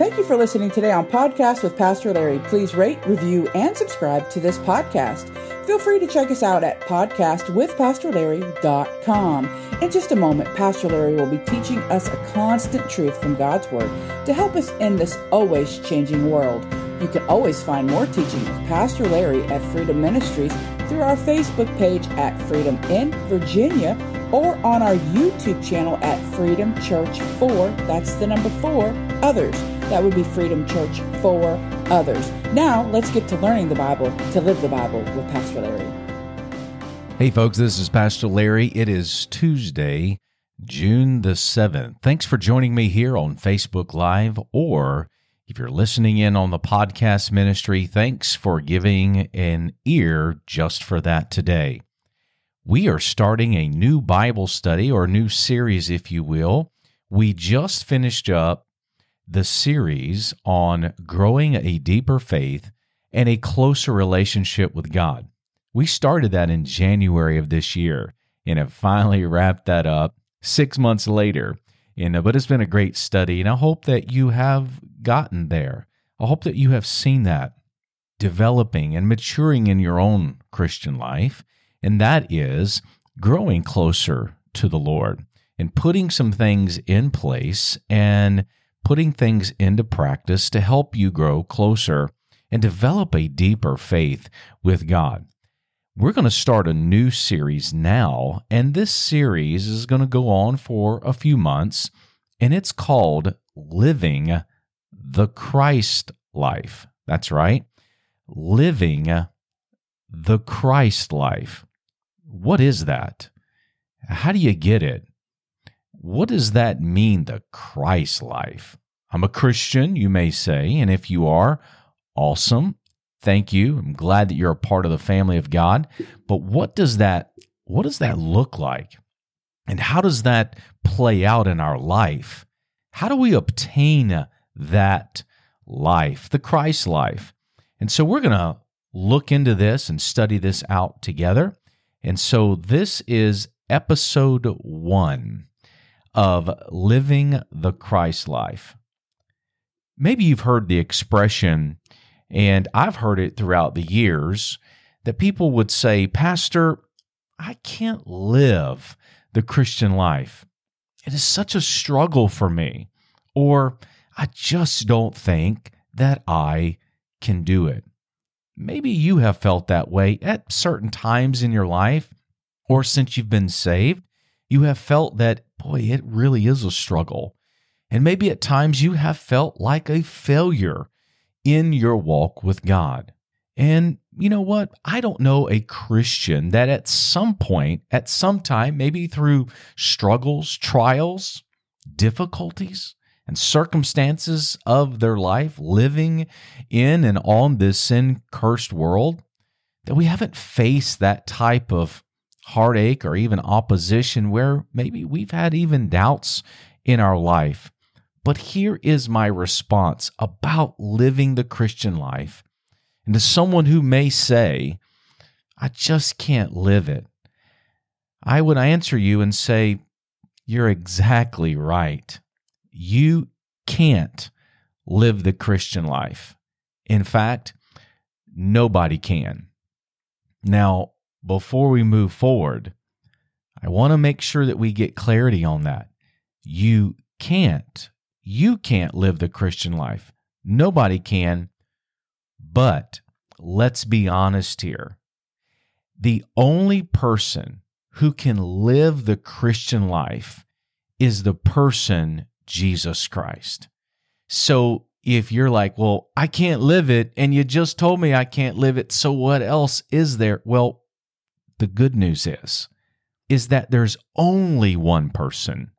Thank you for listening today on Podcast with Pastor Larry. Please rate, review, and subscribe to this podcast. Feel free to check us out at podcastwithpastorlarry.com. In just a moment, Pastor Larry will be teaching us a constant truth from God's Word to help us in this always changing world. You can always find more teaching with Pastor Larry at Freedom Ministries through our Facebook page at Freedom in Virginia or on our YouTube channel at Freedom Church 4. That's the number 4 others. That would be Freedom Church 4 others. Now, let's get to learning the Bible to live the Bible with Pastor Larry. Hey, folks, this is Pastor Larry. It is Tuesday, June the 7th. Thanks for joining me here on Facebook Live, or if you're listening in on the podcast ministry, thanks for giving an ear just for that today. We are starting a new Bible study or new series, if you will. We just finished up the series on growing a deeper faith and a closer relationship with God. We started that in January of this year and have finally wrapped that up six months later. And, uh, but it's been a great study, and I hope that you have gotten there. I hope that you have seen that developing and maturing in your own Christian life, and that is growing closer to the Lord and putting some things in place and putting things into practice to help you grow closer and develop a deeper faith with God. We're going to start a new series now, and this series is going to go on for a few months, and it's called Living the Christ Life. That's right, living the Christ life. What is that? How do you get it? What does that mean, the Christ life? I'm a Christian, you may say, and if you are, awesome. Thank you. I'm glad that you're a part of the family of God. But what does that what does that look like? And how does that play out in our life? How do we obtain uh, that life, the Christ life? And so we're going to look into this and study this out together. And so this is episode 1 of living the Christ life. Maybe you've heard the expression, and I've heard it throughout the years, that people would say, Pastor, I can't live the Christian life. It is such a struggle for me. Or I just don't think that I can do it. Maybe you have felt that way at certain times in your life, or since you've been saved, you have felt that, boy, it really is a struggle. And maybe at times you have felt like a failure in your walk with God. And you know what? I don't know a Christian that at some point, at some time, maybe through struggles, trials, difficulties, and circumstances of their life, living in and on this sin cursed world, that we haven't faced that type of heartache or even opposition where maybe we've had even doubts in our life. But here is my response about living the Christian life. And to someone who may say, I just can't live it, I would answer you and say, You're exactly right you can't live the Christian life. In fact, nobody can. Now, before we move forward, I want to make sure that we get clarity on that. You can't. You can't live the Christian life. Nobody can. But let's be honest here. The only person who can live the Christian life is the person Jesus Christ. So if you're like, well, I can't live it, and you just told me I can't live it, so what else is there? Well, the good news is, is that there's only one person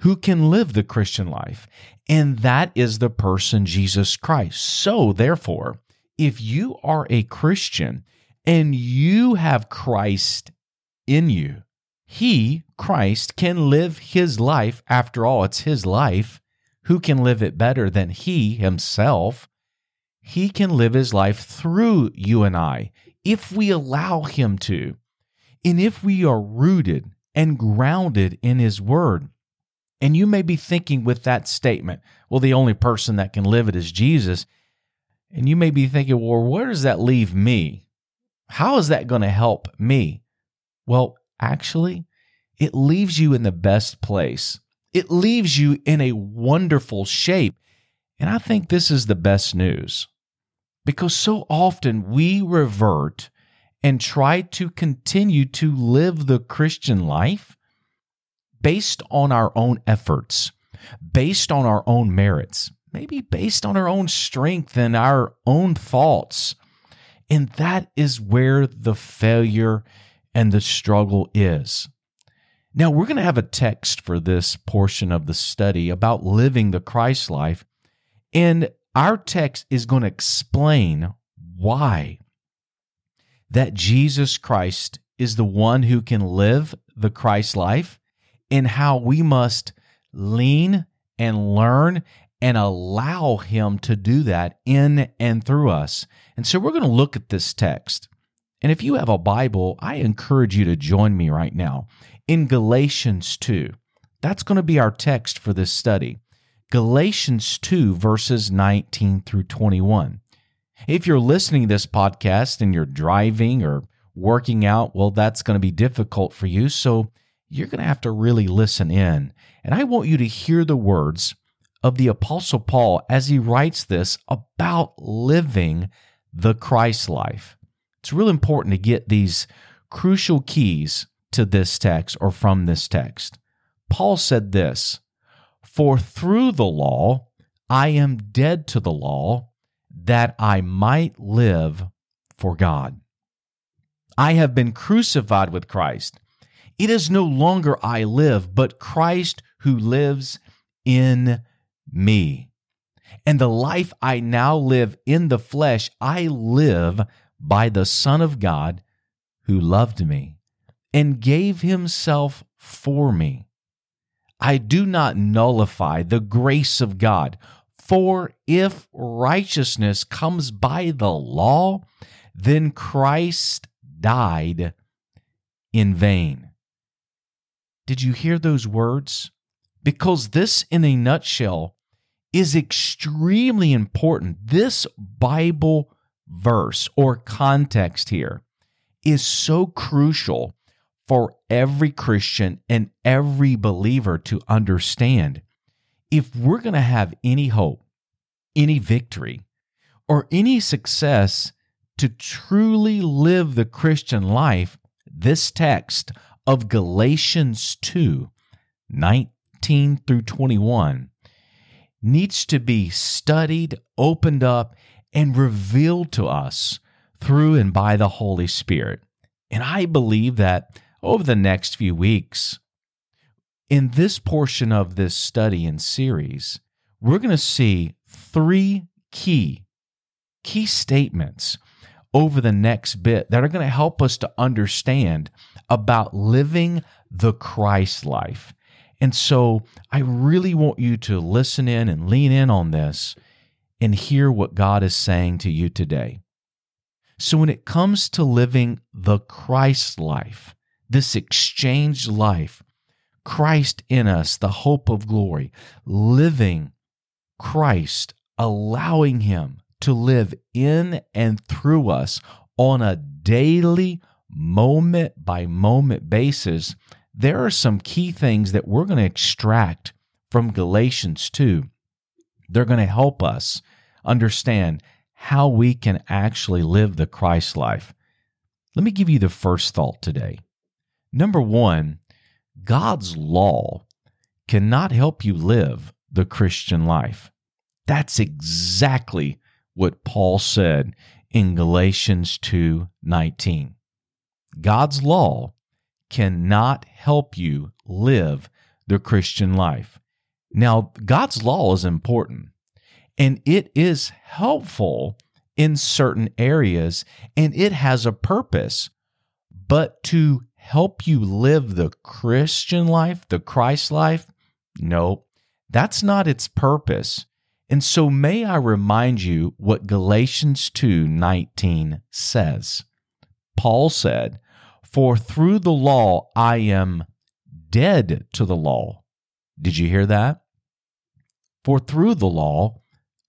who can live the Christian life, and that is the person Jesus Christ. So therefore, if you are a Christian and you have Christ in you, he, Christ, can live his life. After all, it's his life. Who can live it better than he himself? He can live his life through you and I if we allow him to. And if we are rooted and grounded in his word. And you may be thinking with that statement, well, the only person that can live it is Jesus. And you may be thinking, well, where does that leave me? How is that going to help me? Well, actually, it leaves you in the best place. It leaves you in a wonderful shape. And I think this is the best news because so often we revert and try to continue to live the Christian life based on our own efforts, based on our own merits, maybe based on our own strength and our own faults. And that is where the failure and the struggle is. Now, we're going to have a text for this portion of the study about living the Christ life. And our text is going to explain why that Jesus Christ is the one who can live the Christ life and how we must lean and learn and allow him to do that in and through us. And so we're going to look at this text. And if you have a Bible, I encourage you to join me right now in Galatians 2. That's going to be our text for this study. Galatians 2, verses 19 through 21. If you're listening to this podcast and you're driving or working out, well, that's going to be difficult for you. So you're going to have to really listen in. And I want you to hear the words of the Apostle Paul as he writes this about living the Christ life. It's really important to get these crucial keys to this text or from this text. Paul said this For through the law I am dead to the law that I might live for God. I have been crucified with Christ. It is no longer I live, but Christ who lives in me. And the life I now live in the flesh, I live by the Son of God who loved me and gave himself for me. I do not nullify the grace of God, for if righteousness comes by the law, then Christ died in vain. Did you hear those words? Because this, in a nutshell, is extremely important. This Bible verse or context here is so crucial for every Christian and every believer to understand. If we're going to have any hope, any victory, or any success to truly live the Christian life, this text of Galatians 2 19 through 21 needs to be studied, opened up, and revealed to us through and by the Holy Spirit. And I believe that over the next few weeks. In this portion of this study and series, we're going to see three key key statements over the next bit that are going to help us to understand about living the Christ life. And so I really want you to listen in and lean in on this and hear what God is saying to you today. So, when it comes to living the Christ life, this exchanged life, Christ in us, the hope of glory, living Christ, allowing Him to live in and through us on a daily, moment by moment basis, there are some key things that we're going to extract from Galatians 2. They're going to help us understand how we can actually live the Christ life. Let me give you the first thought today. Number one, God's law cannot help you live the Christian life. That's exactly what Paul said in Galatians 2:19. God's law cannot help you live the Christian life. Now, God's law is important and it is helpful in certain areas and it has a purpose. But to help you live the Christian life, the Christ life? No, that's not its purpose. And so may I remind you what Galatians 2:19 says. Paul said, "For through the law I am dead to the law." Did you hear that? For through the law,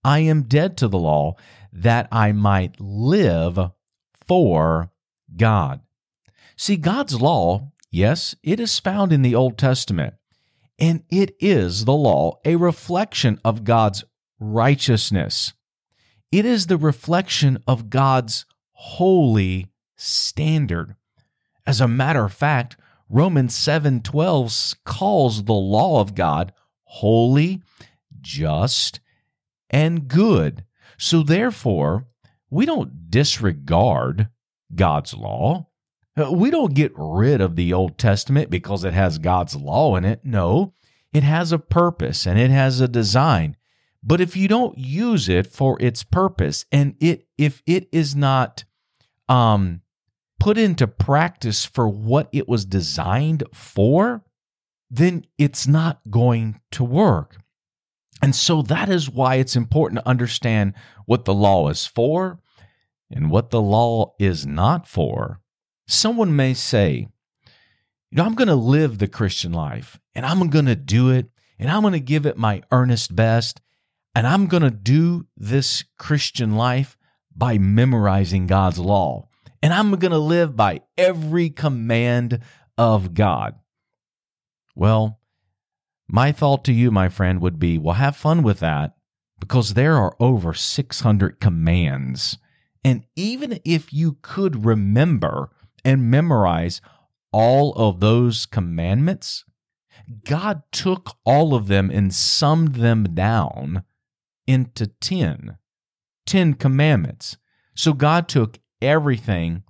I am dead to the law that I might live for God. See, God's law, yes, it is found in the Old Testament, and it is the law, a reflection of God's righteousness. It is the reflection of God's holy standard. As a matter of fact, Romans 7:12 calls the law of God holy, just, and good. So therefore, we don't disregard God's law. Uh, we don't get rid of the Old Testament because it has God's law in it. No, it has a purpose and it has a design. But if you don't use it for its purpose and it if it is not um put into practice for what it was designed for, then it's not going to work. And so that is why it's important to understand what the law is for and what the law is not for. Someone may say, you know, I'm going to live the Christian life and I'm going to do it and I'm going to give it my earnest best and I'm going to do this Christian life by memorizing God's law and I'm going to live by every command of God. Well, my thought to you, my friend, would be well, have fun with that because there are over 600 commands. And even if you could remember and memorize all of those commandments, God took all of them and summed them down into 10, 10 commandments. So God took everything,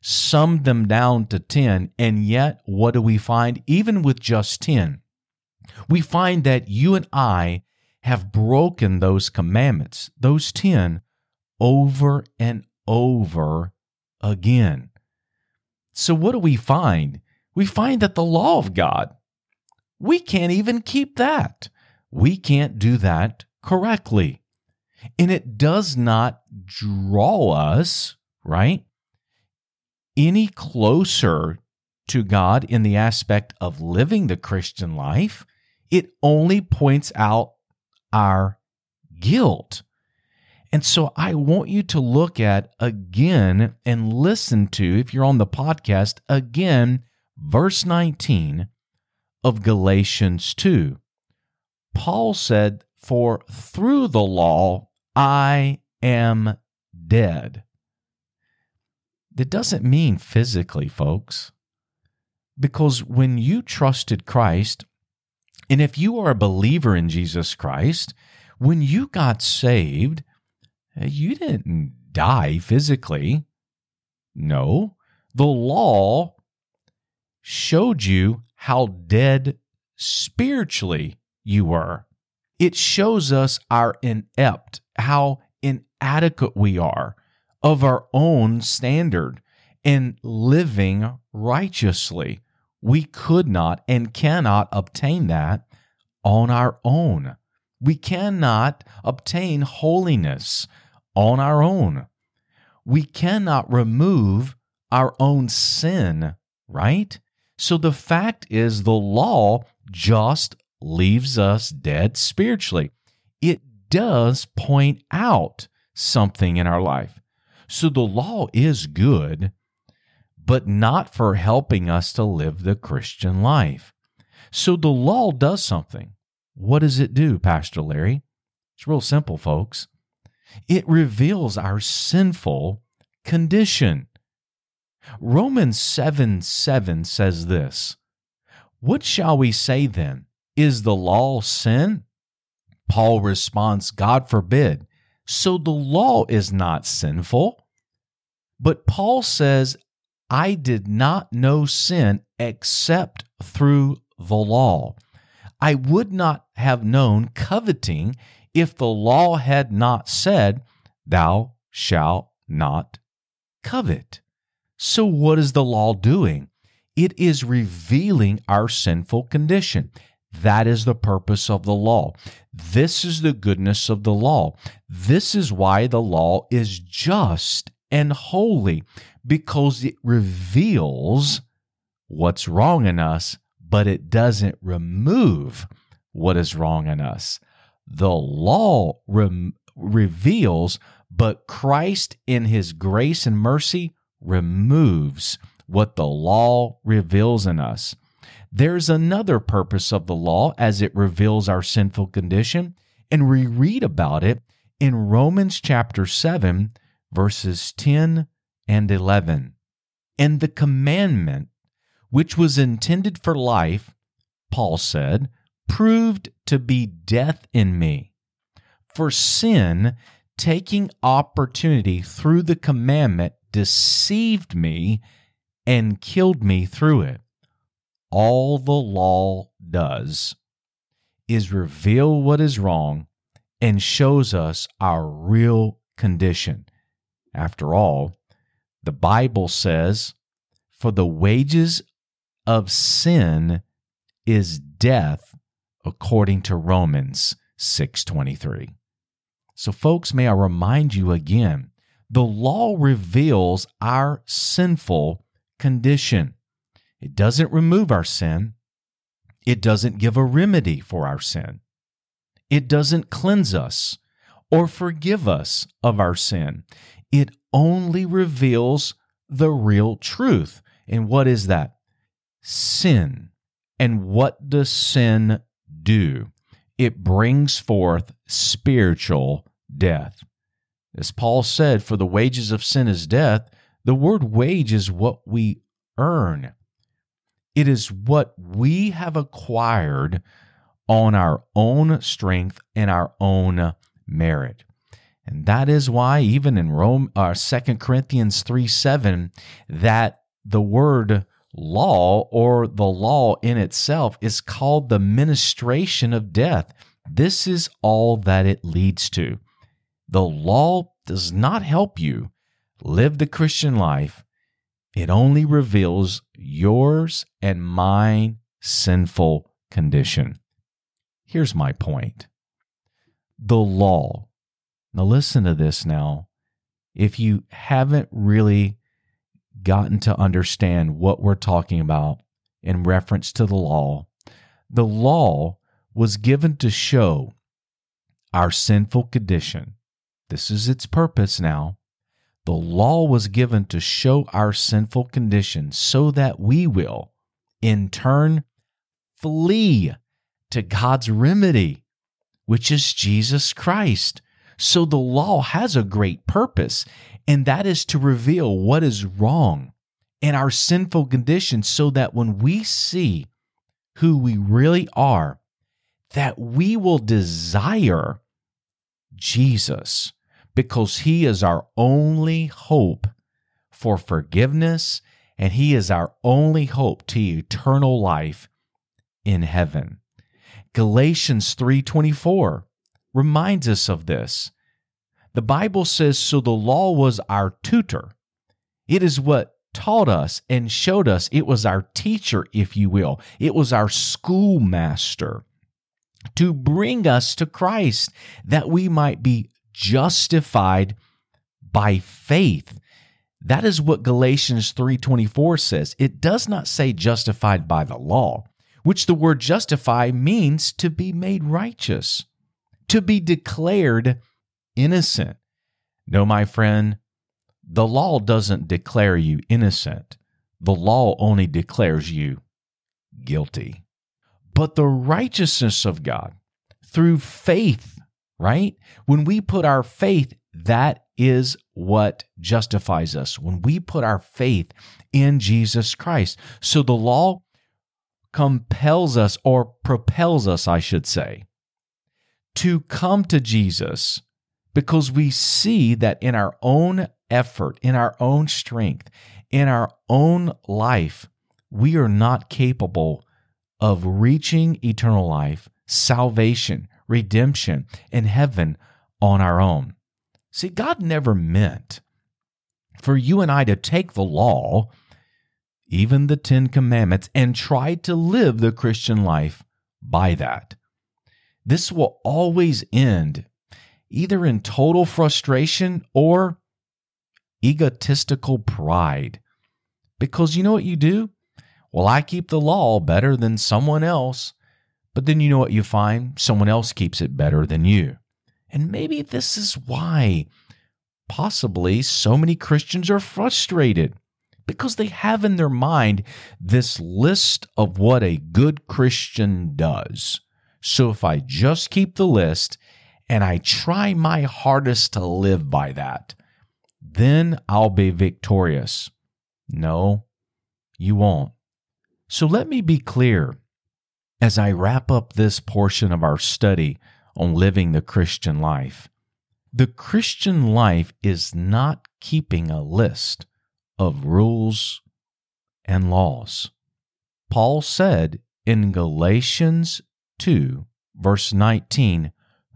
summed them down to 10, and yet what do we find? Even with just 10, we find that you and I have broken those commandments, those 10, over and over again. So, what do we find? We find that the law of God, we can't even keep that. We can't do that correctly. And it does not draw us, right, any closer to God in the aspect of living the Christian life it only points out our guilt. And so I want you to look at again and listen to, if you're on the podcast, again, verse 19 of Galatians 2. Paul said, For through the law I am dead. That doesn't mean physically, folks. Because when you trusted Christ, and if you are a believer in Jesus Christ, when you got saved, Uh, you didn't die physically. No, the law showed you how dead spiritually you were. It shows us our inept, how inadequate we are of our own standard in living righteously. We could not and cannot obtain that on our own. We cannot obtain holiness on our own. We cannot remove our own sin, right? So the fact is, the law just leaves us dead spiritually. It does point out something in our life. So the law is good, but not for helping us to live the Christian life. So the law does something. What does it do, Pastor Larry? It's real simple, folks. It reveals our sinful condition. Romans 7 7 says this What shall we say then? Is the law sin? Paul responds, God forbid. So the law is not sinful. But Paul says, I did not know sin except through the law. I would not have known coveting if the law had not said, Thou shalt not covet. So, what is the law doing? It is revealing our sinful condition. That is the purpose of the law. This is the goodness of the law. This is why the law is just and holy because it reveals what's wrong in us, but it doesn't remove what is wrong in us. The law re- reveals, but Christ, in his grace and mercy, removes what the law reveals in us. There's another purpose of the law as it reveals our sinful condition, and we read about it in Romans chapter 7, verses 10 and 11. And the commandment, which was intended for life, Paul said, proved to be death in me. For sin, taking opportunity through the commandment, deceived me and killed me through it. All the law does is reveal what is wrong and shows us our real condition. After all, the Bible says, For the wages of sin is death, according to Romans 6:23. So folks, may I remind you again, the law reveals our sinful condition. It doesn't remove our sin. It doesn't give a remedy for our sin. It doesn't cleanse us or forgive us of our sin. It only reveals the real truth. And what is that? Sin. And what does sin do? It brings forth spiritual death. As Paul said, for the wages of sin is death, the word wage is what we earn. It is what we have acquired on our own strength and our own merit. And that is why even in Rome uh, 2 Corinthians 3 7, that the word law or the law in itself is called the ministration of death. This is all that it leads to. The law does not help you live the Christian life, it only reveals yours and mine sinful condition. Here's my point the law. Now, listen to this now. If you haven't really gotten to understand what we're talking about in reference to the law, the law was given to show our sinful condition. This is its purpose now. The law was given to show our sinful condition so that we will, in turn, flee to God's remedy, which is Jesus Christ. So the law has a great purpose, and that is to reveal what is wrong in our sinful condition so that when we see who we really are, that we will desire Jesus because he is our only hope for forgiveness and he is our only hope to eternal life in heaven. Galatians 3:24 reminds us of this. The Bible says so the law was our tutor. It is what taught us and showed us. It was our teacher, if you will. It was our schoolmaster to bring us to Christ that we might be justified by faith. That is what Galatians 3:24 says. It does not say justified by the law, which the word justify means to be made righteous, to be declared innocent. No, my friend, the law doesn't declare you innocent. The law only declares you guilty. But the righteousness of God through faith right? When we put our faith, that is what justifies us. When we put our faith in Jesus Christ. So the law compels us or propels us, I should say, to come to Jesus because we see that in our own effort, in our own strength, in our own life, we are not capable of reaching eternal life, salvation, redemption, and heaven on our own. See, God never meant for you and I to take the law, even the Ten Commandments, and try to live the Christian life by that. This will always end either in total frustration or egotistical pride. Because you know what you do? Well, I keep the law better than someone else But then you know what you find? Someone else keeps it better than you. And maybe this is why possibly so many Christians are frustrated because they have in their mind this list of what a good Christian does. So if I just keep the list and I try my hardest to live by that, then I'll be victorious. No, you won't. So let me be clear as I wrap up this portion of our study on living the Christian life. The Christian life is not keeping a list of rules and laws. Paul said in Galatians 2, verse 19,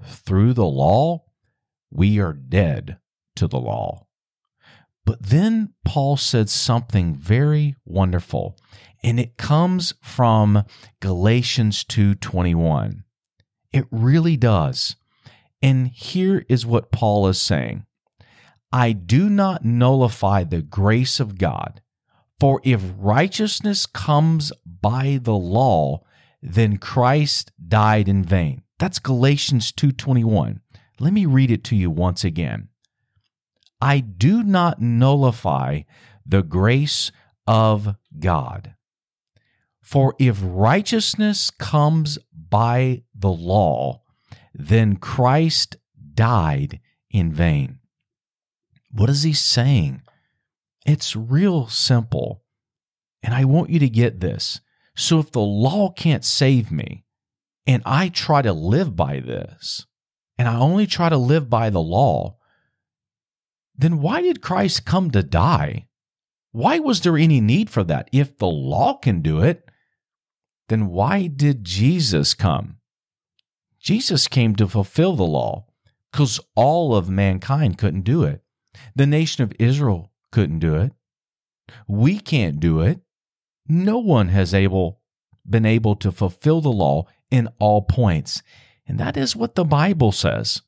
through the law, we are dead to the law. But then Paul said something very wonderful, and it comes from Galatians 2:21. It really does. And here is what Paul is saying. I do not nullify the grace of God, for if righteousness comes by the law, then Christ died in vain. That's Galatians 2:21. Let me read it to you once again. I do not nullify the grace of God. For if righteousness comes by the law, then Christ died in vain. What is he saying? It's real simple. And I want you to get this. So if the law can't save me, and I try to live by this, and I only try to live by the law, then why did Christ come to die? Why was there any need for that? If the law can do it, then why did Jesus come? Jesus came to fulfill the law because all of mankind couldn't do it. The nation of Israel couldn't do it. We can't do it. No one has able been able to fulfill the law in all points. And that is what the Bible says.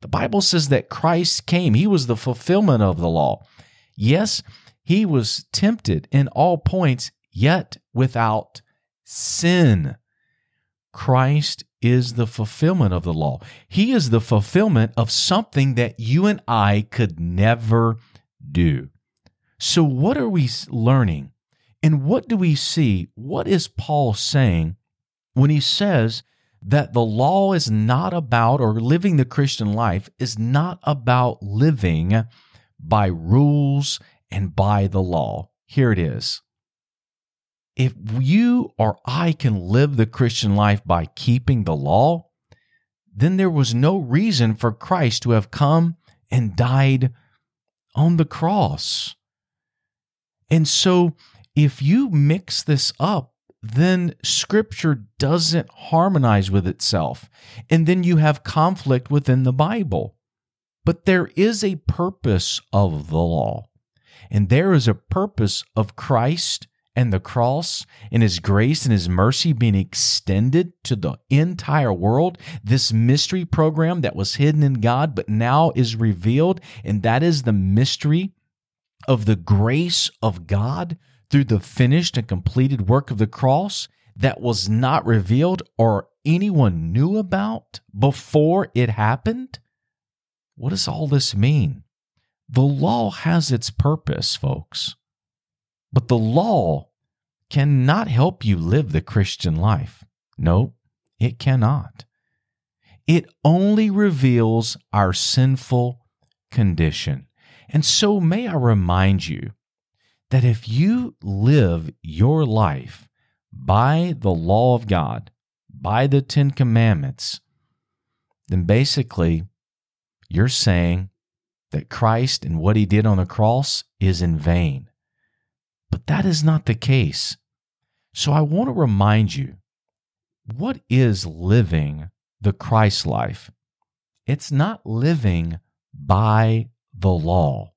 The Bible says that Christ came, He was the fulfillment of the law. Yes, He was tempted in all points, yet without sin. Christ is the fulfillment of the law. He is the fulfillment of something that you and I could never do. So, what are we learning? And what do we see? What is Paul saying when he says that the law is not about, or living the Christian life is not about living by rules and by the law. Here it is. If you or I can live the Christian life by keeping the law, then there was no reason for Christ to have come and died on the cross. And so, if you mix this up then scripture doesn't harmonize with itself. And then you have conflict within the Bible. But there is a purpose of the law. And there is a purpose of Christ and the cross and his grace and his mercy being extended to the entire world. This mystery program that was hidden in God, but now is revealed. And that is the mystery of the grace of God through the finished and completed work of the cross that was not revealed or anyone knew about before it happened? What does all this mean? The law has its purpose, folks, but the law cannot help you live the Christian life. No, it cannot. It only reveals our sinful condition. And so, may I remind you that if you live your life by the law of God, by the Ten Commandments, then basically you're saying that Christ and what he did on the cross is in vain. But that is not the case. So I want to remind you what is living the Christ life? It's not living by the law.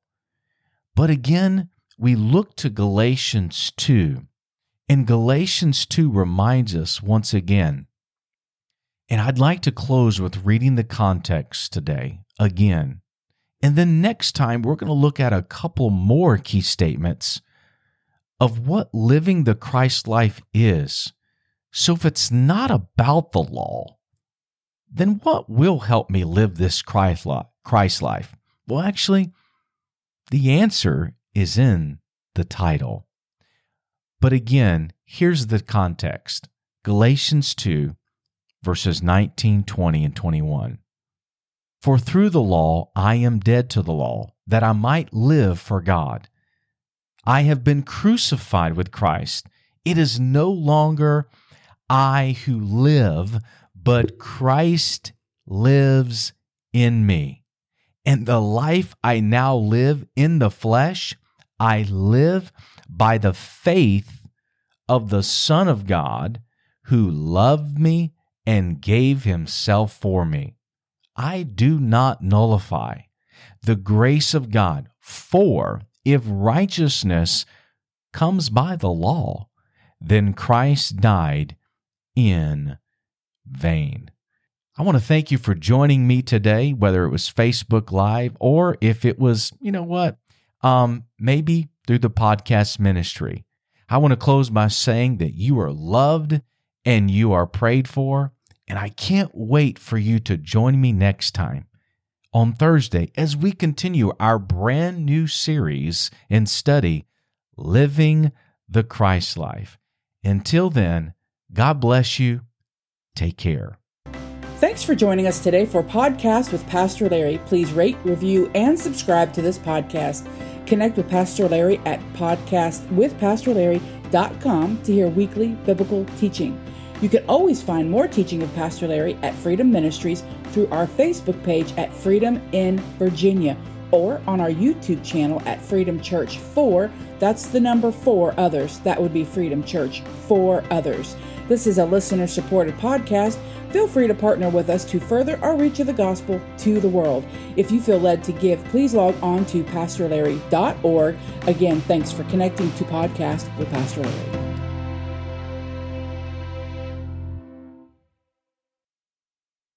But again, we look to Galatians 2, and Galatians 2 reminds us once again. And I'd like to close with reading the context today again. And then next time, we're going to look at a couple more key statements of what living the Christ life is So if it's not about the law, then what will help me live this Christ life? Well, actually, the answer is in the title. But again, here's the context Galatians 2, verses 19, 20, and 21. For through the law I am dead to the law, that I might live for God. I have been crucified with Christ. It is no longer I who live, but Christ lives in me. And the life I now live in the flesh, I live by the faith of the Son of God who loved me and gave himself for me. I do not nullify the grace of God, for if righteousness comes by the law, then Christ died in vain. I want to thank you for joining me today, whether it was Facebook Live or if it was, you know what, um, maybe through the podcast ministry. I want to close by saying that you are loved and you are prayed for. And I can't wait for you to join me next time on Thursday as we continue our brand new series and study Living the Christ Life. Until then, God bless you. Take care. Thanks for joining us today for Podcast with Pastor Larry. Please rate, review, and subscribe to this podcast. Connect with Pastor Larry at podcastwithpastorlarry.com to hear weekly biblical teaching. You can always find more teaching of Pastor Larry at Freedom Ministries through our Facebook page at Freedom in Virginia or on our YouTube channel at Freedom Church 4. That's the number 4 others. That would be Freedom Church 4 others. This is a listener supported podcast. Feel free to partner with us to further our reach of the gospel to the world. If you feel led to give, please log on to pastorlarry.org. Again, thanks for connecting to Podcast with Pastor Larry.